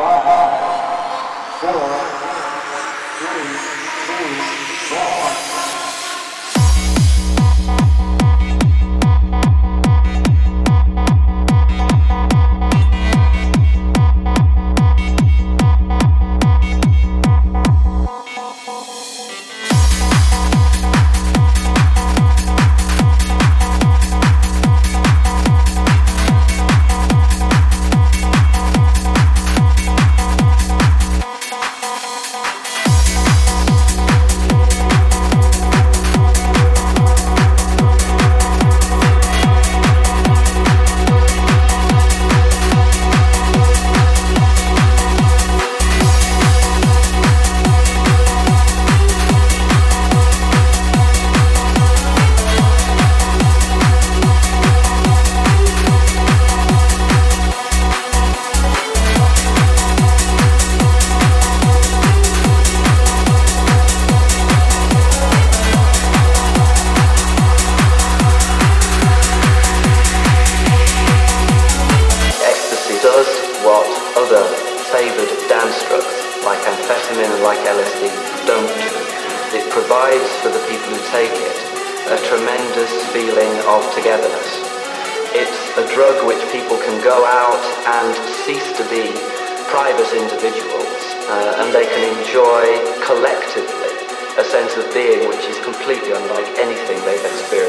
Bye. what other favoured dance drugs like amphetamine and like LSD don't do. It provides for the people who take it a tremendous feeling of togetherness. It's a drug which people can go out and cease to be private individuals uh, and they can enjoy collectively a sense of being which is completely unlike anything they've experienced.